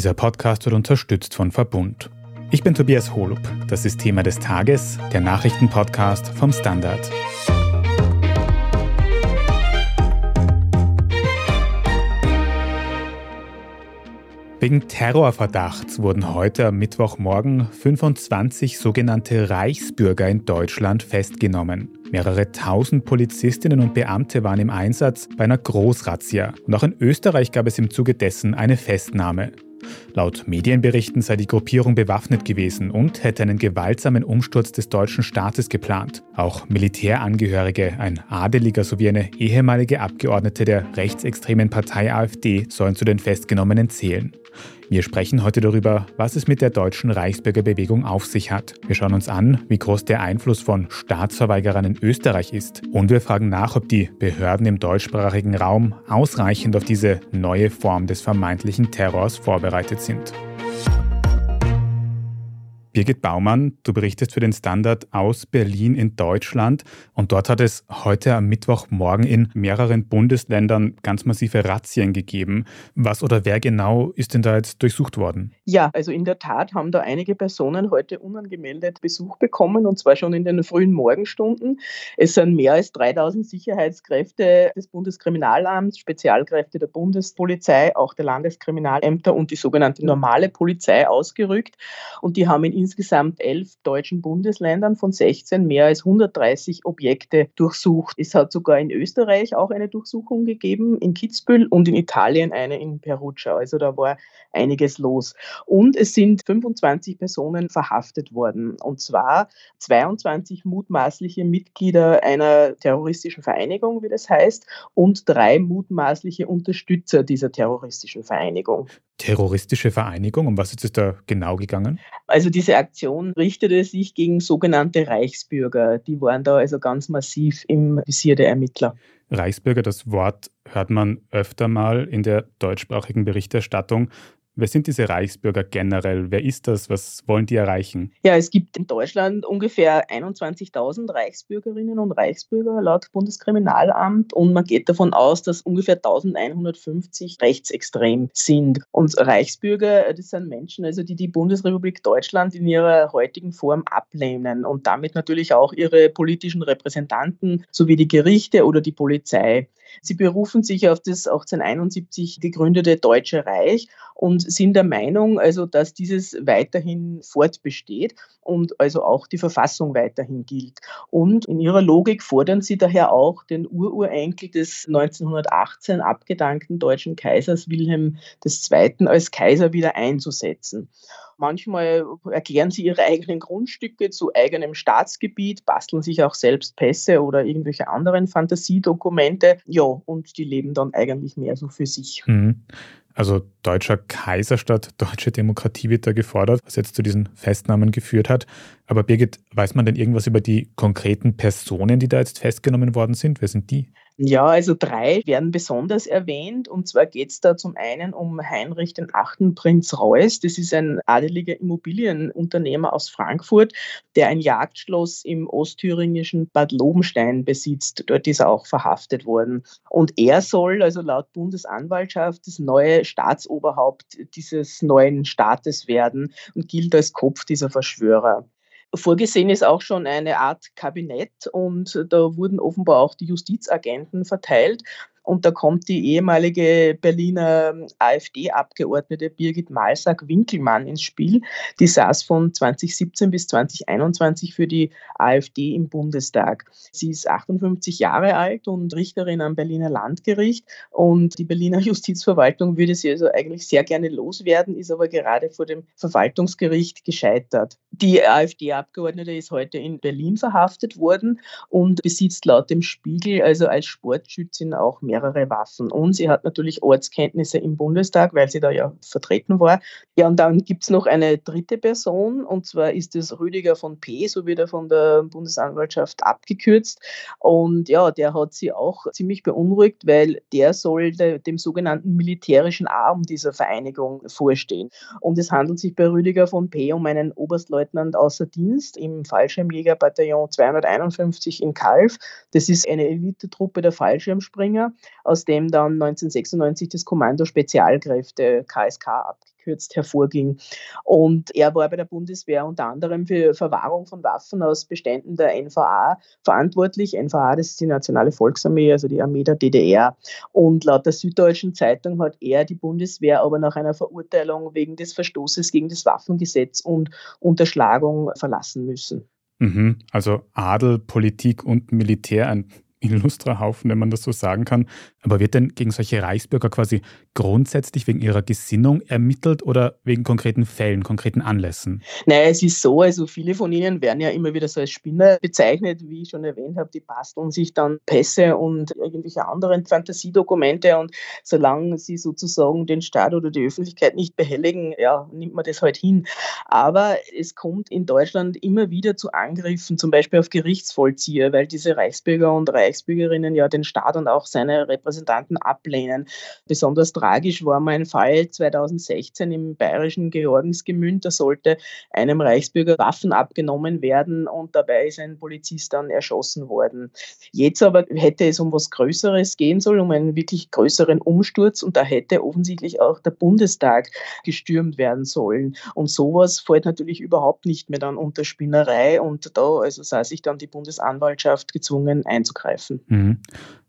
Dieser Podcast wird unterstützt von Verbund. Ich bin Tobias Holub. Das ist Thema des Tages, der Nachrichtenpodcast vom Standard. Wegen Terrorverdachts wurden heute am Mittwochmorgen 25 sogenannte Reichsbürger in Deutschland festgenommen. Mehrere tausend Polizistinnen und Beamte waren im Einsatz bei einer Großrazzia. Und auch in Österreich gab es im Zuge dessen eine Festnahme. Laut Medienberichten sei die Gruppierung bewaffnet gewesen und hätte einen gewaltsamen Umsturz des deutschen Staates geplant. Auch Militärangehörige, ein Adeliger sowie eine ehemalige Abgeordnete der rechtsextremen Partei AfD sollen zu den Festgenommenen zählen. Wir sprechen heute darüber, was es mit der deutschen Reichsbürgerbewegung auf sich hat. Wir schauen uns an, wie groß der Einfluss von Staatsverweigerern in Österreich ist. Und wir fragen nach, ob die Behörden im deutschsprachigen Raum ausreichend auf diese neue Form des vermeintlichen Terrors vorbereitet sind. Birgit Baumann, du berichtest für den Standard aus Berlin in Deutschland und dort hat es heute am Mittwochmorgen in mehreren Bundesländern ganz massive Razzien gegeben. Was oder wer genau ist denn da jetzt durchsucht worden? Ja, also in der Tat haben da einige Personen heute unangemeldet Besuch bekommen und zwar schon in den frühen Morgenstunden. Es sind mehr als 3000 Sicherheitskräfte des Bundeskriminalamts, Spezialkräfte der Bundespolizei, auch der Landeskriminalämter und die sogenannte normale Polizei ausgerückt und die haben in insgesamt elf deutschen Bundesländern von 16 mehr als 130 Objekte durchsucht. Es hat sogar in Österreich auch eine Durchsuchung gegeben, in Kitzbühel und in Italien eine in Perugia. Also da war einiges los. Und es sind 25 Personen verhaftet worden. Und zwar 22 mutmaßliche Mitglieder einer terroristischen Vereinigung, wie das heißt, und drei mutmaßliche Unterstützer dieser terroristischen Vereinigung. Terroristische Vereinigung, um was ist es da genau gegangen? Also diese Aktion richtete sich gegen sogenannte Reichsbürger. Die waren da also ganz massiv im Visier der Ermittler. Reichsbürger, das Wort hört man öfter mal in der deutschsprachigen Berichterstattung. Wer sind diese Reichsbürger generell? Wer ist das? Was wollen die erreichen? Ja, es gibt in Deutschland ungefähr 21.000 Reichsbürgerinnen und Reichsbürger laut Bundeskriminalamt und man geht davon aus, dass ungefähr 1150 rechtsextrem sind. Und Reichsbürger, das sind Menschen, also die die Bundesrepublik Deutschland in ihrer heutigen Form ablehnen und damit natürlich auch ihre politischen Repräsentanten sowie die Gerichte oder die Polizei. Sie berufen sich auf das 1871 gegründete Deutsche Reich und sind der Meinung, also, dass dieses weiterhin fortbesteht und also auch die Verfassung weiterhin gilt. Und in ihrer Logik fordern sie daher auch den Ururenkel des 1918 abgedankten deutschen Kaisers Wilhelm II. als Kaiser wieder einzusetzen. Manchmal erklären sie ihre eigenen Grundstücke zu eigenem Staatsgebiet, basteln sich auch selbst Pässe oder irgendwelche anderen Fantasiedokumente. Ja, und die leben dann eigentlich mehr so für sich. Mhm. Also deutscher Kaiserstaat, deutsche Demokratie wird da gefordert, was jetzt zu diesen Festnahmen geführt hat. Aber Birgit, weiß man denn irgendwas über die konkreten Personen, die da jetzt festgenommen worden sind? Wer sind die? Ja, also drei werden besonders erwähnt. Und zwar geht es da zum einen um Heinrich den Achten Prinz Reuß. Das ist ein adeliger Immobilienunternehmer aus Frankfurt, der ein Jagdschloss im ostthüringischen Bad Lobenstein besitzt. Dort ist er auch verhaftet worden. Und er soll also laut Bundesanwaltschaft das neue Staatsoberhaupt dieses neuen Staates werden und gilt als Kopf dieser Verschwörer. Vorgesehen ist auch schon eine Art Kabinett und da wurden offenbar auch die Justizagenten verteilt. Und da kommt die ehemalige Berliner AfD-Abgeordnete Birgit Malsack-Winkelmann ins Spiel. Die saß von 2017 bis 2021 für die AfD im Bundestag. Sie ist 58 Jahre alt und Richterin am Berliner Landgericht. Und die Berliner Justizverwaltung würde sie also eigentlich sehr gerne loswerden, ist aber gerade vor dem Verwaltungsgericht gescheitert. Die AfD-Abgeordnete ist heute in Berlin verhaftet worden und besitzt laut dem Spiegel also als Sportschützin auch mehr mehrere Waffen. Und sie hat natürlich Ortskenntnisse im Bundestag, weil sie da ja vertreten war. Ja, und dann gibt es noch eine dritte Person, und zwar ist es Rüdiger von P., so wird er von der Bundesanwaltschaft abgekürzt. Und ja, der hat sie auch ziemlich beunruhigt, weil der soll de, dem sogenannten militärischen Arm dieser Vereinigung vorstehen. Und es handelt sich bei Rüdiger von P. um einen Oberstleutnant außer Dienst im Fallschirmjägerbataillon 251 in Kalf. Das ist eine Elitetruppe der Fallschirmspringer. Aus dem dann 1996 das Kommando Spezialkräfte KSK abgekürzt hervorging. Und er war bei der Bundeswehr unter anderem für Verwahrung von Waffen aus Beständen der NVA verantwortlich. NVA, das ist die Nationale Volksarmee, also die Armee der DDR. Und laut der Süddeutschen Zeitung hat er die Bundeswehr aber nach einer Verurteilung wegen des Verstoßes gegen das Waffengesetz und Unterschlagung verlassen müssen. Mhm. Also Adel, Politik und Militär, ein illustrer Haufen, wenn man das so sagen kann. Aber wird denn gegen solche Reichsbürger quasi grundsätzlich wegen ihrer Gesinnung ermittelt oder wegen konkreten Fällen, konkreten Anlässen? Naja, es ist so, also viele von ihnen werden ja immer wieder so als Spinner bezeichnet, wie ich schon erwähnt habe, die basteln sich dann Pässe und irgendwelche anderen Fantasiedokumente und solange sie sozusagen den Staat oder die Öffentlichkeit nicht behelligen, ja, nimmt man das halt hin. Aber es kommt in Deutschland immer wieder zu Angriffen, zum Beispiel auf Gerichtsvollzieher, weil diese Reichsbürger und Reichsbürger Reichsbürgerinnen ja den Staat und auch seine Repräsentanten ablehnen. Besonders tragisch war mein Fall 2016 im bayerischen Georgensgemünd. Da sollte einem Reichsbürger Waffen abgenommen werden und dabei ist ein Polizist dann erschossen worden. Jetzt aber hätte es um was Größeres gehen sollen, um einen wirklich größeren Umsturz und da hätte offensichtlich auch der Bundestag gestürmt werden sollen. Und sowas fällt natürlich überhaupt nicht mehr dann unter Spinnerei und da also sah sich dann die Bundesanwaltschaft gezwungen einzugreifen. Mhm.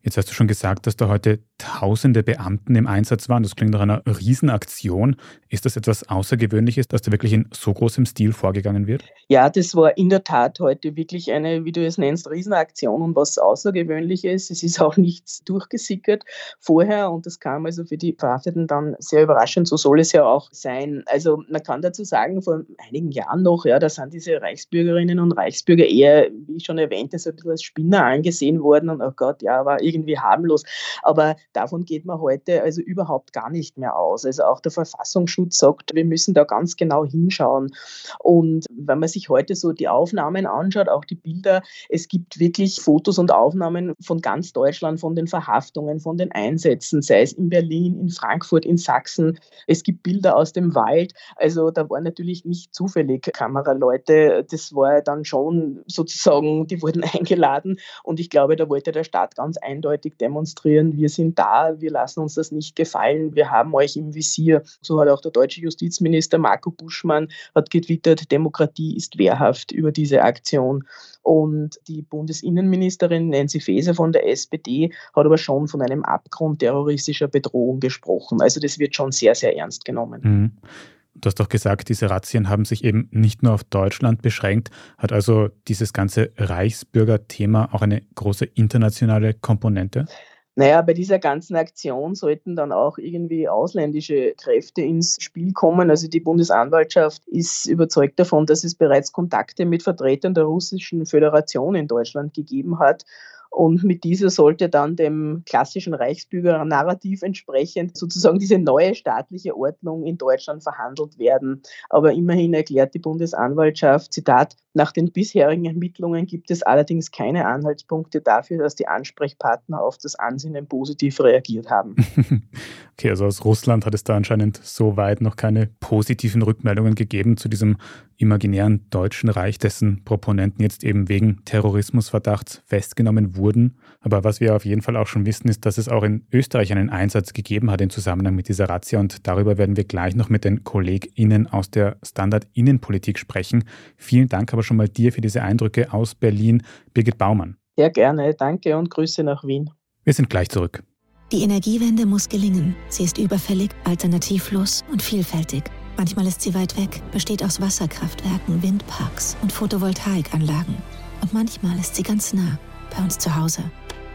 Jetzt hast du schon gesagt, dass da heute tausende Beamten im Einsatz waren. Das klingt nach einer Riesenaktion. Ist das etwas Außergewöhnliches, dass da wirklich in so großem Stil vorgegangen wird? Ja, das war in der Tat heute wirklich eine, wie du es nennst, Riesenaktion und was Außergewöhnliches. Es ist auch nichts durchgesickert vorher und das kam also für die Verhafteten dann sehr überraschend. So soll es ja auch sein. Also man kann dazu sagen, vor einigen Jahren noch, ja, da sind diese Reichsbürgerinnen und Reichsbürger eher, wie ich schon erwähnte, so ein bisschen als Spinner angesehen worden und oh Gott, ja, war irgendwie harmlos. Aber davon geht man heute also überhaupt gar nicht mehr aus. Also auch der Verfassungsschutz sagt, wir müssen da ganz genau hinschauen. Und wenn man sich heute so die Aufnahmen anschaut, auch die Bilder, es gibt wirklich Fotos und Aufnahmen von ganz Deutschland, von den Verhaftungen, von den Einsätzen, sei es in Berlin, in Frankfurt, in Sachsen. Es gibt Bilder aus dem Wald. Also da waren natürlich nicht zufällig Kameraleute. Das war dann schon sozusagen, die wurden eingeladen. Und ich glaube, da wollte der Staat ganz eindeutig demonstrieren, wir sind da, wir lassen uns das nicht gefallen, wir haben euch im Visier. So hat auch der deutsche Justizminister Marco Buschmann hat getwittert, Demokratie ist wehrhaft über diese Aktion. Und die Bundesinnenministerin Nancy Faeser von der SPD hat aber schon von einem Abgrund terroristischer Bedrohung gesprochen. Also das wird schon sehr, sehr ernst genommen. Mhm. Du hast doch gesagt, diese Razzien haben sich eben nicht nur auf Deutschland beschränkt. Hat also dieses ganze Reichsbürger-Thema auch eine große internationale Komponente? Naja, bei dieser ganzen Aktion sollten dann auch irgendwie ausländische Kräfte ins Spiel kommen. Also die Bundesanwaltschaft ist überzeugt davon, dass es bereits Kontakte mit Vertretern der Russischen Föderation in Deutschland gegeben hat. Und mit dieser sollte dann dem klassischen Reichsbürger-Narrativ entsprechend sozusagen diese neue staatliche Ordnung in Deutschland verhandelt werden. Aber immerhin erklärt die Bundesanwaltschaft, Zitat, nach den bisherigen Ermittlungen gibt es allerdings keine Anhaltspunkte dafür, dass die Ansprechpartner auf das Ansinnen positiv reagiert haben. Okay, also aus Russland hat es da anscheinend so weit noch keine positiven Rückmeldungen gegeben zu diesem imaginären Deutschen Reich, dessen Proponenten jetzt eben wegen Terrorismusverdachts festgenommen wurden. Aber was wir auf jeden Fall auch schon wissen, ist, dass es auch in Österreich einen Einsatz gegeben hat im Zusammenhang mit dieser Razzia und darüber werden wir gleich noch mit den KollegInnen aus der Standard-Innenpolitik sprechen. Vielen Dank aber schon mal dir für diese Eindrücke aus Berlin, Birgit Baumann. Sehr gerne, danke und Grüße nach Wien. Wir sind gleich zurück. Die Energiewende muss gelingen. Sie ist überfällig, alternativlos und vielfältig. Manchmal ist sie weit weg, besteht aus Wasserkraftwerken, Windparks und Photovoltaikanlagen. Und manchmal ist sie ganz nah, bei uns zu Hause.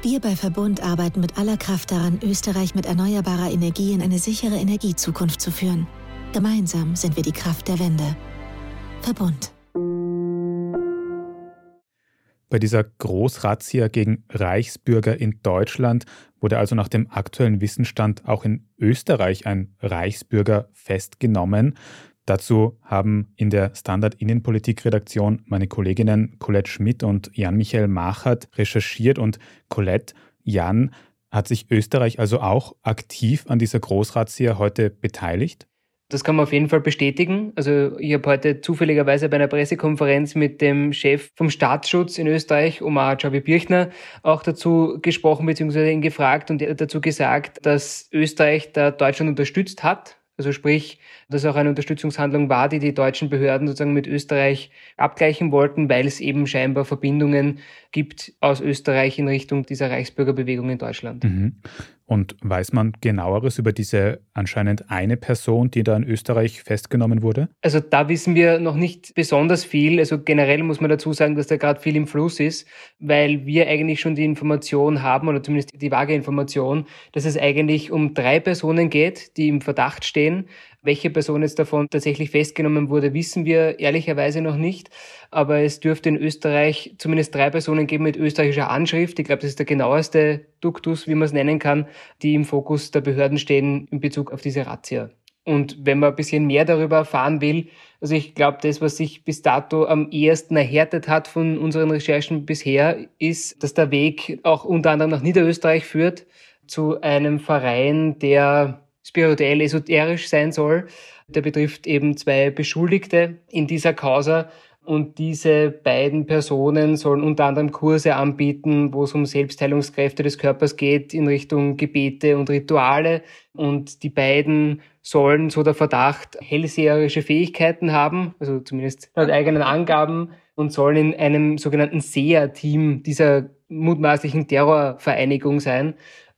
Wir bei Verbund arbeiten mit aller Kraft daran, Österreich mit erneuerbarer Energie in eine sichere Energiezukunft zu führen. Gemeinsam sind wir die Kraft der Wende. Verbund. Bei dieser Großrazzia gegen Reichsbürger in Deutschland wurde also nach dem aktuellen Wissensstand auch in Österreich ein Reichsbürger festgenommen. Dazu haben in der Standard-Innenpolitik-Redaktion meine Kolleginnen Colette Schmidt und Jan-Michael Machert recherchiert und Colette, Jan, hat sich Österreich also auch aktiv an dieser Großrazzia heute beteiligt? Das kann man auf jeden Fall bestätigen. Also ich habe heute zufälligerweise bei einer Pressekonferenz mit dem Chef vom Staatsschutz in Österreich, Omar Javi Birchner, auch dazu gesprochen bzw. ihn gefragt und er hat dazu gesagt, dass Österreich da Deutschland unterstützt hat also sprich, dass auch eine Unterstützungshandlung war, die die deutschen Behörden sozusagen mit Österreich abgleichen wollten, weil es eben scheinbar Verbindungen gibt aus Österreich in Richtung dieser Reichsbürgerbewegung in Deutschland. Mhm. Und weiß man genaueres über diese anscheinend eine Person, die da in Österreich festgenommen wurde? Also da wissen wir noch nicht besonders viel. Also generell muss man dazu sagen, dass da gerade viel im Fluss ist, weil wir eigentlich schon die Information haben, oder zumindest die vage Information, dass es eigentlich um drei Personen geht, die im Verdacht stehen. Welche Person jetzt davon tatsächlich festgenommen wurde, wissen wir ehrlicherweise noch nicht. Aber es dürfte in Österreich zumindest drei Personen geben mit österreichischer Anschrift. Ich glaube, das ist der genaueste Duktus, wie man es nennen kann, die im Fokus der Behörden stehen in Bezug auf diese Razzia. Und wenn man ein bisschen mehr darüber erfahren will, also ich glaube, das, was sich bis dato am ehesten erhärtet hat von unseren Recherchen bisher, ist, dass der Weg auch unter anderem nach Niederösterreich führt zu einem Verein, der spirituell esoterisch sein soll. Der betrifft eben zwei Beschuldigte in dieser Causa. Und diese beiden Personen sollen unter anderem Kurse anbieten, wo es um Selbstheilungskräfte des Körpers geht in Richtung Gebete und Rituale. Und die beiden sollen, so der Verdacht, hellseherische Fähigkeiten haben, also zumindest laut eigenen Angaben, und sollen in einem sogenannten Seher-Team dieser mutmaßlichen Terrorvereinigung sein.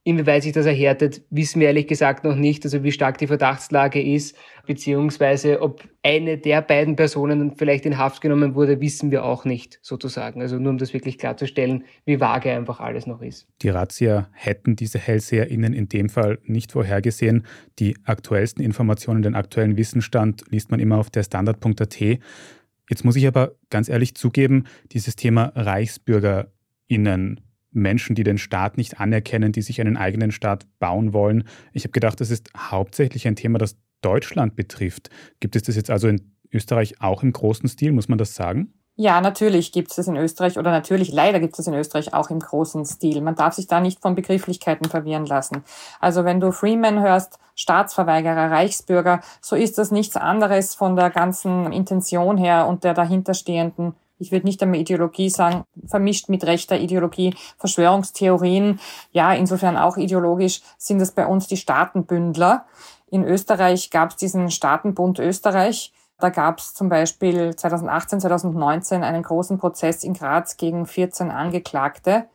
Inwieweit sich das erhärtet, wissen wir ehrlich gesagt noch nicht, also wie stark die Verdachtslage ist, beziehungsweise ob eine der beiden Personen vielleicht in Haft genommen wurde, wissen wir auch nicht, sozusagen. Also nur um das wirklich klarzustellen, wie vage einfach alles noch ist. Die Razzia hätten diese HellseherInnen in dem Fall nicht vorhergesehen. Die aktuellsten Informationen, den aktuellen Wissensstand liest man immer auf der Standard.at. Jetzt muss ich aber ganz ehrlich zugeben, dieses Thema ReichsbürgerInnen Menschen, die den Staat nicht anerkennen, die sich einen eigenen Staat bauen wollen. Ich habe gedacht, das ist hauptsächlich ein Thema, das Deutschland betrifft. Gibt es das jetzt also in Österreich auch im großen Stil, muss man das sagen? Ja, natürlich gibt es das in Österreich oder natürlich leider gibt es das in Österreich auch im großen Stil. Man darf sich da nicht von Begrifflichkeiten verwirren lassen. Also wenn du Freeman hörst, Staatsverweigerer, Reichsbürger, so ist das nichts anderes von der ganzen Intention her und der dahinterstehenden ich würde nicht einmal Ideologie sagen, vermischt mit rechter Ideologie, Verschwörungstheorien, ja, insofern auch ideologisch sind es bei uns die Staatenbündler. In Österreich gab es diesen Staatenbund Österreich. Da gab es zum Beispiel 2018, 2019 einen großen Prozess in Graz gegen 14 Angeklagte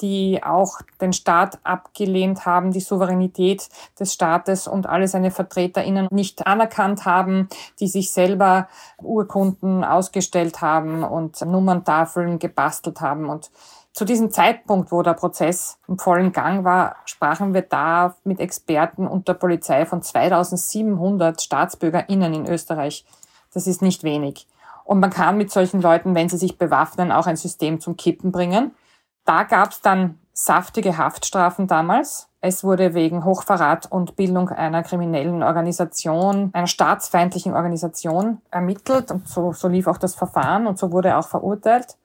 die auch den Staat abgelehnt haben, die Souveränität des Staates und alle seine VertreterInnen nicht anerkannt haben, die sich selber Urkunden ausgestellt haben und Nummerntafeln gebastelt haben. Und zu diesem Zeitpunkt, wo der Prozess im vollen Gang war, sprachen wir da mit Experten und der Polizei von 2700 StaatsbürgerInnen in Österreich. Das ist nicht wenig. Und man kann mit solchen Leuten, wenn sie sich bewaffnen, auch ein System zum Kippen bringen. Da gab es dann saftige Haftstrafen damals. Es wurde wegen Hochverrat und Bildung einer kriminellen Organisation, einer staatsfeindlichen Organisation ermittelt und so, so lief auch das Verfahren und so wurde auch verurteilt.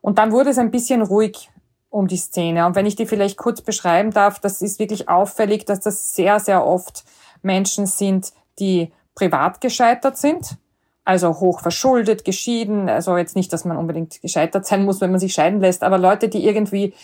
Und dann wurde es ein bisschen ruhig um die Szene. Und wenn ich die vielleicht kurz beschreiben darf, das ist wirklich auffällig, dass das sehr, sehr oft Menschen sind, die privat gescheitert sind, also hoch verschuldet, geschieden, also jetzt nicht, dass man unbedingt gescheitert sein muss, wenn man sich scheiden lässt, aber Leute, die irgendwie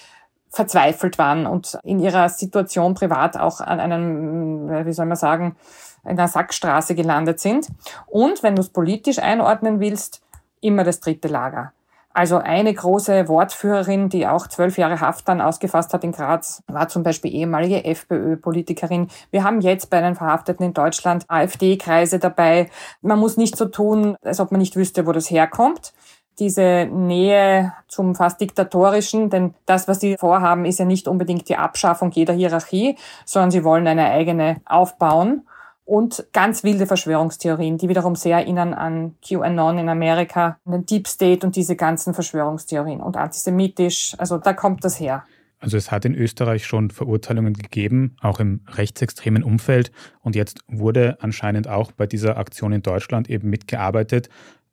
verzweifelt waren und in ihrer Situation privat auch an einem, wie soll man sagen, in einer Sackstraße gelandet sind. Und wenn du es politisch einordnen willst, immer das dritte Lager. Also eine große Wortführerin, die auch zwölf Jahre Haft dann ausgefasst hat in Graz, war zum Beispiel ehemalige FPÖ-Politikerin. Wir haben jetzt bei den Verhafteten in Deutschland AfD-Kreise dabei. Man muss nicht so tun, als ob man nicht wüsste, wo das herkommt diese Nähe zum fast diktatorischen, denn das, was sie vorhaben, ist ja nicht unbedingt die Abschaffung jeder Hierarchie, sondern sie wollen eine eigene aufbauen und ganz wilde Verschwörungstheorien, die wiederum sehr erinnern an QAnon in Amerika, den Deep State und diese ganzen Verschwörungstheorien und antisemitisch. Also da kommt das her. Also es hat in Österreich schon Verurteilungen gegeben, auch im rechtsextremen Umfeld. Und jetzt wurde anscheinend auch bei dieser Aktion in Deutschland eben mitgearbeitet.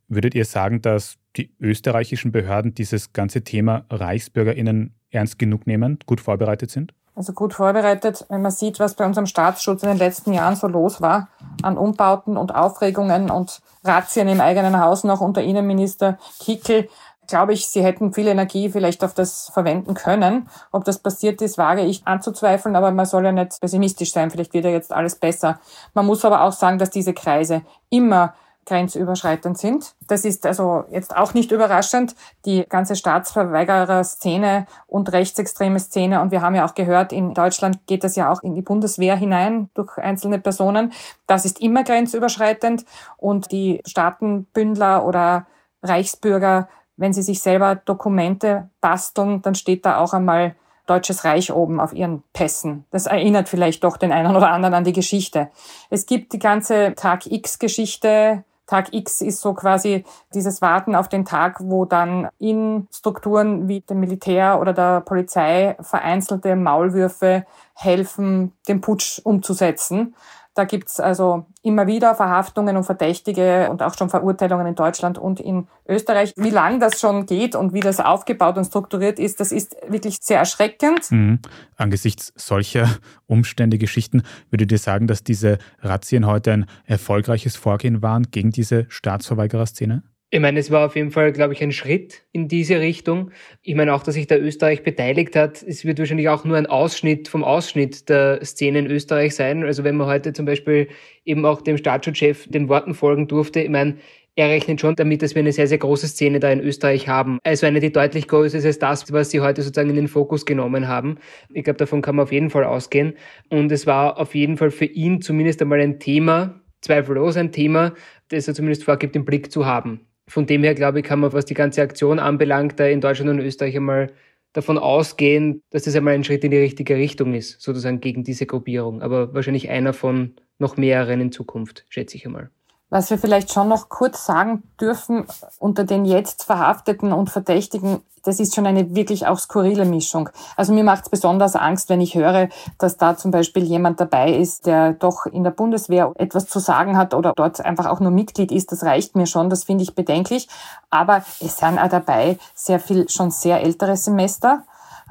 Würdet ihr sagen, dass die österreichischen Behörden dieses ganze Thema Reichsbürgerinnen ernst genug nehmen, gut vorbereitet sind? Also gut vorbereitet, wenn man sieht, was bei unserem Staatsschutz in den letzten Jahren so los war. an Umbauten und Aufregungen und Razzien im eigenen Haus noch unter Innenminister Kickel glaube ich, sie hätten viel Energie vielleicht auf das verwenden können. Ob das passiert ist, wage ich anzuzweifeln, aber man soll ja nicht pessimistisch sein. Vielleicht wird ja jetzt alles besser. Man muss aber auch sagen, dass diese Kreise immer grenzüberschreitend sind. Das ist also jetzt auch nicht überraschend. Die ganze Staatsverweigerer-Szene und rechtsextreme Szene. Und wir haben ja auch gehört, in Deutschland geht das ja auch in die Bundeswehr hinein durch einzelne Personen. Das ist immer grenzüberschreitend. Und die Staatenbündler oder Reichsbürger wenn sie sich selber Dokumente basteln, dann steht da auch einmal Deutsches Reich oben auf ihren Pässen. Das erinnert vielleicht doch den einen oder anderen an die Geschichte. Es gibt die ganze Tag X-Geschichte. Tag X ist so quasi dieses Warten auf den Tag, wo dann in Strukturen wie dem Militär oder der Polizei vereinzelte Maulwürfe helfen, den Putsch umzusetzen. Da gibt's also immer wieder Verhaftungen und Verdächtige und auch schon Verurteilungen in Deutschland und in Österreich. Wie lang das schon geht und wie das aufgebaut und strukturiert ist, das ist wirklich sehr erschreckend. Mhm. Angesichts solcher Umstände, Geschichten, würdet ihr sagen, dass diese Razzien heute ein erfolgreiches Vorgehen waren gegen diese Staatsverweigerer-Szene? Ich meine, es war auf jeden Fall, glaube ich, ein Schritt in diese Richtung. Ich meine auch, dass sich der Österreich beteiligt hat. Es wird wahrscheinlich auch nur ein Ausschnitt vom Ausschnitt der Szene in Österreich sein. Also wenn man heute zum Beispiel eben auch dem Staatsschutzchef den Worten folgen durfte, ich meine, er rechnet schon damit, dass wir eine sehr, sehr große Szene da in Österreich haben. Also eine, die deutlich größer ist als das, was sie heute sozusagen in den Fokus genommen haben. Ich glaube, davon kann man auf jeden Fall ausgehen. Und es war auf jeden Fall für ihn zumindest einmal ein Thema, zweifellos ein Thema, das er zumindest vorgibt, im Blick zu haben von dem her, glaube ich, kann man, was die ganze Aktion anbelangt, da in Deutschland und Österreich einmal davon ausgehen, dass das einmal ein Schritt in die richtige Richtung ist, sozusagen gegen diese Gruppierung. Aber wahrscheinlich einer von noch mehreren in Zukunft, schätze ich einmal. Was wir vielleicht schon noch kurz sagen dürfen, unter den jetzt Verhafteten und Verdächtigen, das ist schon eine wirklich auch skurrile Mischung. Also mir macht es besonders Angst, wenn ich höre, dass da zum Beispiel jemand dabei ist, der doch in der Bundeswehr etwas zu sagen hat oder dort einfach auch nur Mitglied ist. Das reicht mir schon, das finde ich bedenklich. Aber es sind auch dabei sehr viel schon sehr ältere Semester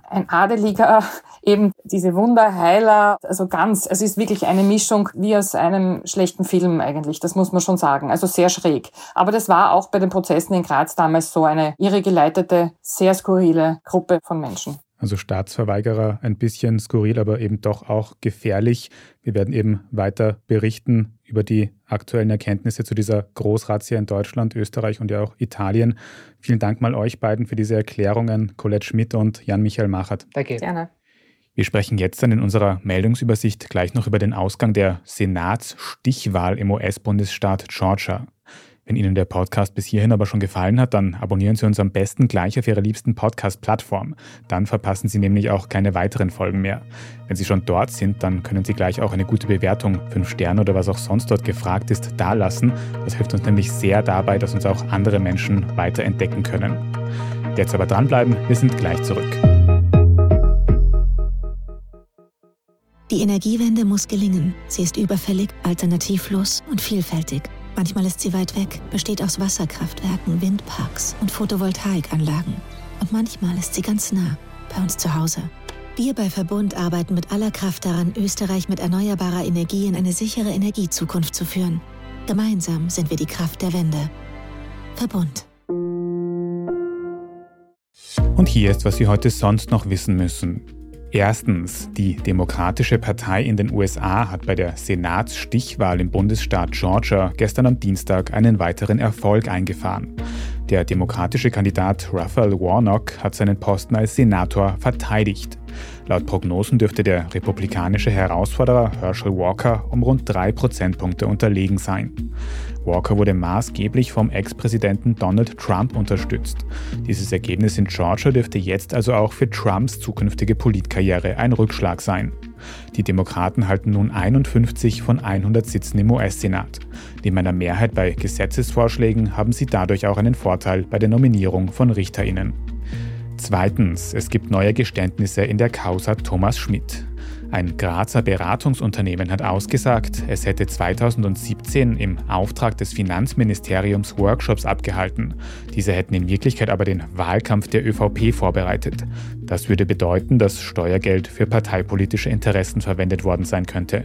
ein Adeliger, eben diese Wunderheiler, also ganz, es ist wirklich eine Mischung wie aus einem schlechten Film eigentlich, das muss man schon sagen, also sehr schräg. Aber das war auch bei den Prozessen in Graz damals so eine irregeleitete, sehr skurrile Gruppe von Menschen. Also Staatsverweigerer ein bisschen skurril, aber eben doch auch gefährlich. Wir werden eben weiter berichten über die aktuellen Erkenntnisse zu dieser Großrazzia in Deutschland, Österreich und ja auch Italien. Vielen Dank mal euch beiden für diese Erklärungen, Colette Schmidt und Jan-Michael Machert. Danke. Gerne. Wir sprechen jetzt dann in unserer Meldungsübersicht gleich noch über den Ausgang der Senatsstichwahl im US-Bundesstaat Georgia. Wenn Ihnen der Podcast bis hierhin aber schon gefallen hat, dann abonnieren Sie uns am besten gleich auf Ihrer liebsten Podcast-Plattform. Dann verpassen Sie nämlich auch keine weiteren Folgen mehr. Wenn Sie schon dort sind, dann können Sie gleich auch eine gute Bewertung, 5 Sterne oder was auch sonst dort gefragt ist, dalassen. Das hilft uns nämlich sehr dabei, dass uns auch andere Menschen weiter entdecken können. Jetzt aber dranbleiben, wir sind gleich zurück. Die Energiewende muss gelingen. Sie ist überfällig, alternativlos und vielfältig. Manchmal ist sie weit weg, besteht aus Wasserkraftwerken, Windparks und Photovoltaikanlagen. Und manchmal ist sie ganz nah, bei uns zu Hause. Wir bei Verbund arbeiten mit aller Kraft daran, Österreich mit erneuerbarer Energie in eine sichere Energiezukunft zu führen. Gemeinsam sind wir die Kraft der Wende. Verbund. Und hier ist, was Sie heute sonst noch wissen müssen. Erstens, die Demokratische Partei in den USA hat bei der Senatsstichwahl im Bundesstaat Georgia gestern am Dienstag einen weiteren Erfolg eingefahren. Der demokratische Kandidat Raphael Warnock hat seinen Posten als Senator verteidigt. Laut Prognosen dürfte der republikanische Herausforderer Herschel Walker um rund drei Prozentpunkte unterlegen sein. Walker wurde maßgeblich vom Ex-Präsidenten Donald Trump unterstützt. Dieses Ergebnis in Georgia dürfte jetzt also auch für Trumps zukünftige Politkarriere ein Rückschlag sein. Die Demokraten halten nun 51 von 100 Sitzen im US-Senat. Neben einer Mehrheit bei Gesetzesvorschlägen haben sie dadurch auch einen Vorteil bei der Nominierung von Richterinnen. Zweitens, es gibt neue Geständnisse in der Causa Thomas Schmidt. Ein Grazer Beratungsunternehmen hat ausgesagt, es hätte 2017 im Auftrag des Finanzministeriums Workshops abgehalten. Diese hätten in Wirklichkeit aber den Wahlkampf der ÖVP vorbereitet. Das würde bedeuten, dass Steuergeld für parteipolitische Interessen verwendet worden sein könnte.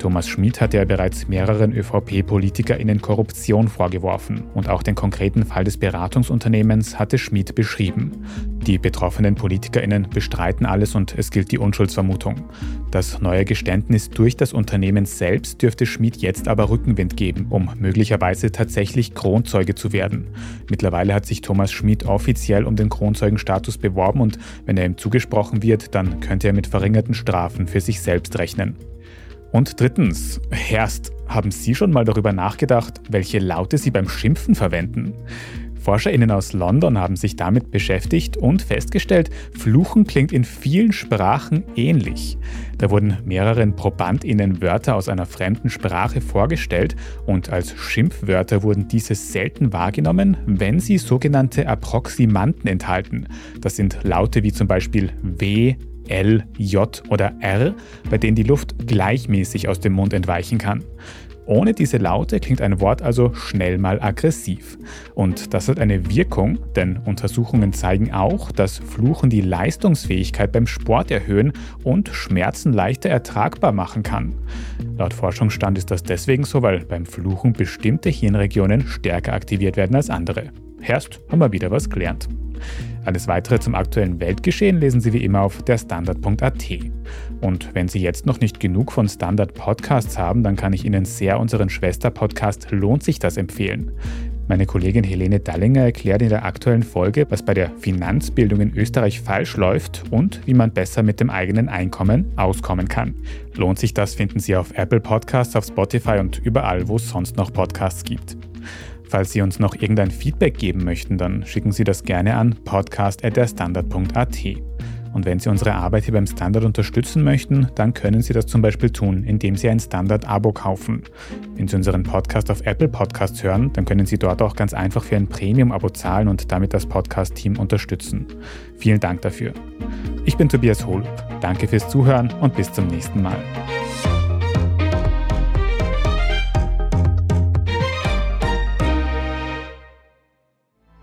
Thomas Schmid hatte ja bereits mehreren ÖVP-PolitikerInnen Korruption vorgeworfen und auch den konkreten Fall des Beratungsunternehmens hatte Schmid beschrieben. Die betroffenen PolitikerInnen bestreiten alles und es gilt die Unschuldsvermutung. Das neue Geständnis durch das Unternehmen selbst dürfte Schmid jetzt aber Rückenwind geben, um möglicherweise tatsächlich Kronzeuge zu werden. Mittlerweile hat sich Thomas Schmid offiziell um den Kronzeugenstatus beworben und wenn er ihm zugesprochen wird, dann könnte er mit verringerten Strafen für sich selbst rechnen. Und drittens, Herst, haben Sie schon mal darüber nachgedacht, welche Laute Sie beim Schimpfen verwenden? ForscherInnen aus London haben sich damit beschäftigt und festgestellt, Fluchen klingt in vielen Sprachen ähnlich. Da wurden mehreren ProbandInnen Wörter aus einer fremden Sprache vorgestellt und als Schimpfwörter wurden diese selten wahrgenommen, wenn sie sogenannte Approximanten enthalten. Das sind Laute wie zum Beispiel W, L, J oder R, bei denen die Luft gleichmäßig aus dem Mund entweichen kann. Ohne diese Laute klingt ein Wort also schnell mal aggressiv. Und das hat eine Wirkung, denn Untersuchungen zeigen auch, dass Fluchen die Leistungsfähigkeit beim Sport erhöhen und Schmerzen leichter ertragbar machen kann. Laut Forschungsstand ist das deswegen so, weil beim Fluchen bestimmte Hirnregionen stärker aktiviert werden als andere. Herst, haben wir wieder was gelernt. Alles weitere zum aktuellen Weltgeschehen lesen Sie wie immer auf derstandard.at. Und wenn Sie jetzt noch nicht genug von Standard Podcasts haben, dann kann ich Ihnen sehr unseren Schwester-Podcast Lohnt sich das empfehlen. Meine Kollegin Helene Dallinger erklärt in der aktuellen Folge, was bei der Finanzbildung in Österreich falsch läuft und wie man besser mit dem eigenen Einkommen auskommen kann. Lohnt sich das, finden Sie auf Apple Podcasts, auf Spotify und überall, wo es sonst noch Podcasts gibt. Falls Sie uns noch irgendein Feedback geben möchten, dann schicken Sie das gerne an podcast.derstandard.at. Und wenn Sie unsere Arbeit hier beim Standard unterstützen möchten, dann können Sie das zum Beispiel tun, indem Sie ein Standard-Abo kaufen. Wenn Sie unseren Podcast auf Apple Podcasts hören, dann können Sie dort auch ganz einfach für ein Premium-Abo zahlen und damit das Podcast-Team unterstützen. Vielen Dank dafür. Ich bin Tobias Holub. Danke fürs Zuhören und bis zum nächsten Mal.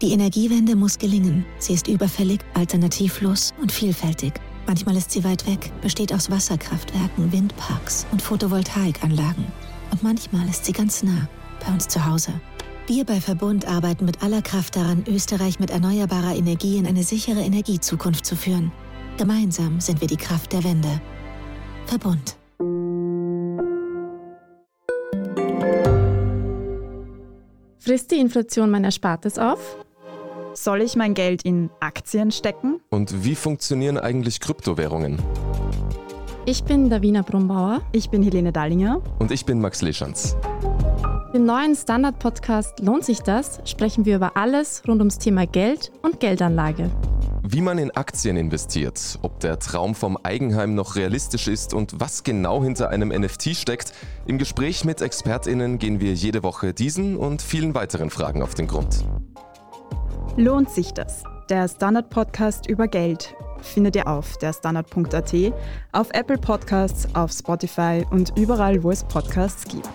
Die Energiewende muss gelingen. Sie ist überfällig, alternativlos und vielfältig. Manchmal ist sie weit weg, besteht aus Wasserkraftwerken, Windparks und Photovoltaikanlagen. Und manchmal ist sie ganz nah, bei uns zu Hause. Wir bei Verbund arbeiten mit aller Kraft daran, Österreich mit erneuerbarer Energie in eine sichere Energiezukunft zu führen. Gemeinsam sind wir die Kraft der Wende. Verbund. Frisst die Inflation mein Erspartes auf? Soll ich mein Geld in Aktien stecken? Und wie funktionieren eigentlich Kryptowährungen? Ich bin Davina Brumbauer. Ich bin Helene Dallinger. Und ich bin Max Leschanz. Im neuen Standard-Podcast Lohnt sich das? sprechen wir über alles rund ums Thema Geld und Geldanlage. Wie man in Aktien investiert, ob der Traum vom Eigenheim noch realistisch ist und was genau hinter einem NFT steckt. Im Gespräch mit ExpertInnen gehen wir jede Woche diesen und vielen weiteren Fragen auf den Grund. Lohnt sich das? Der Standard-Podcast über Geld findet ihr auf der Standard.at, auf Apple Podcasts, auf Spotify und überall, wo es Podcasts gibt.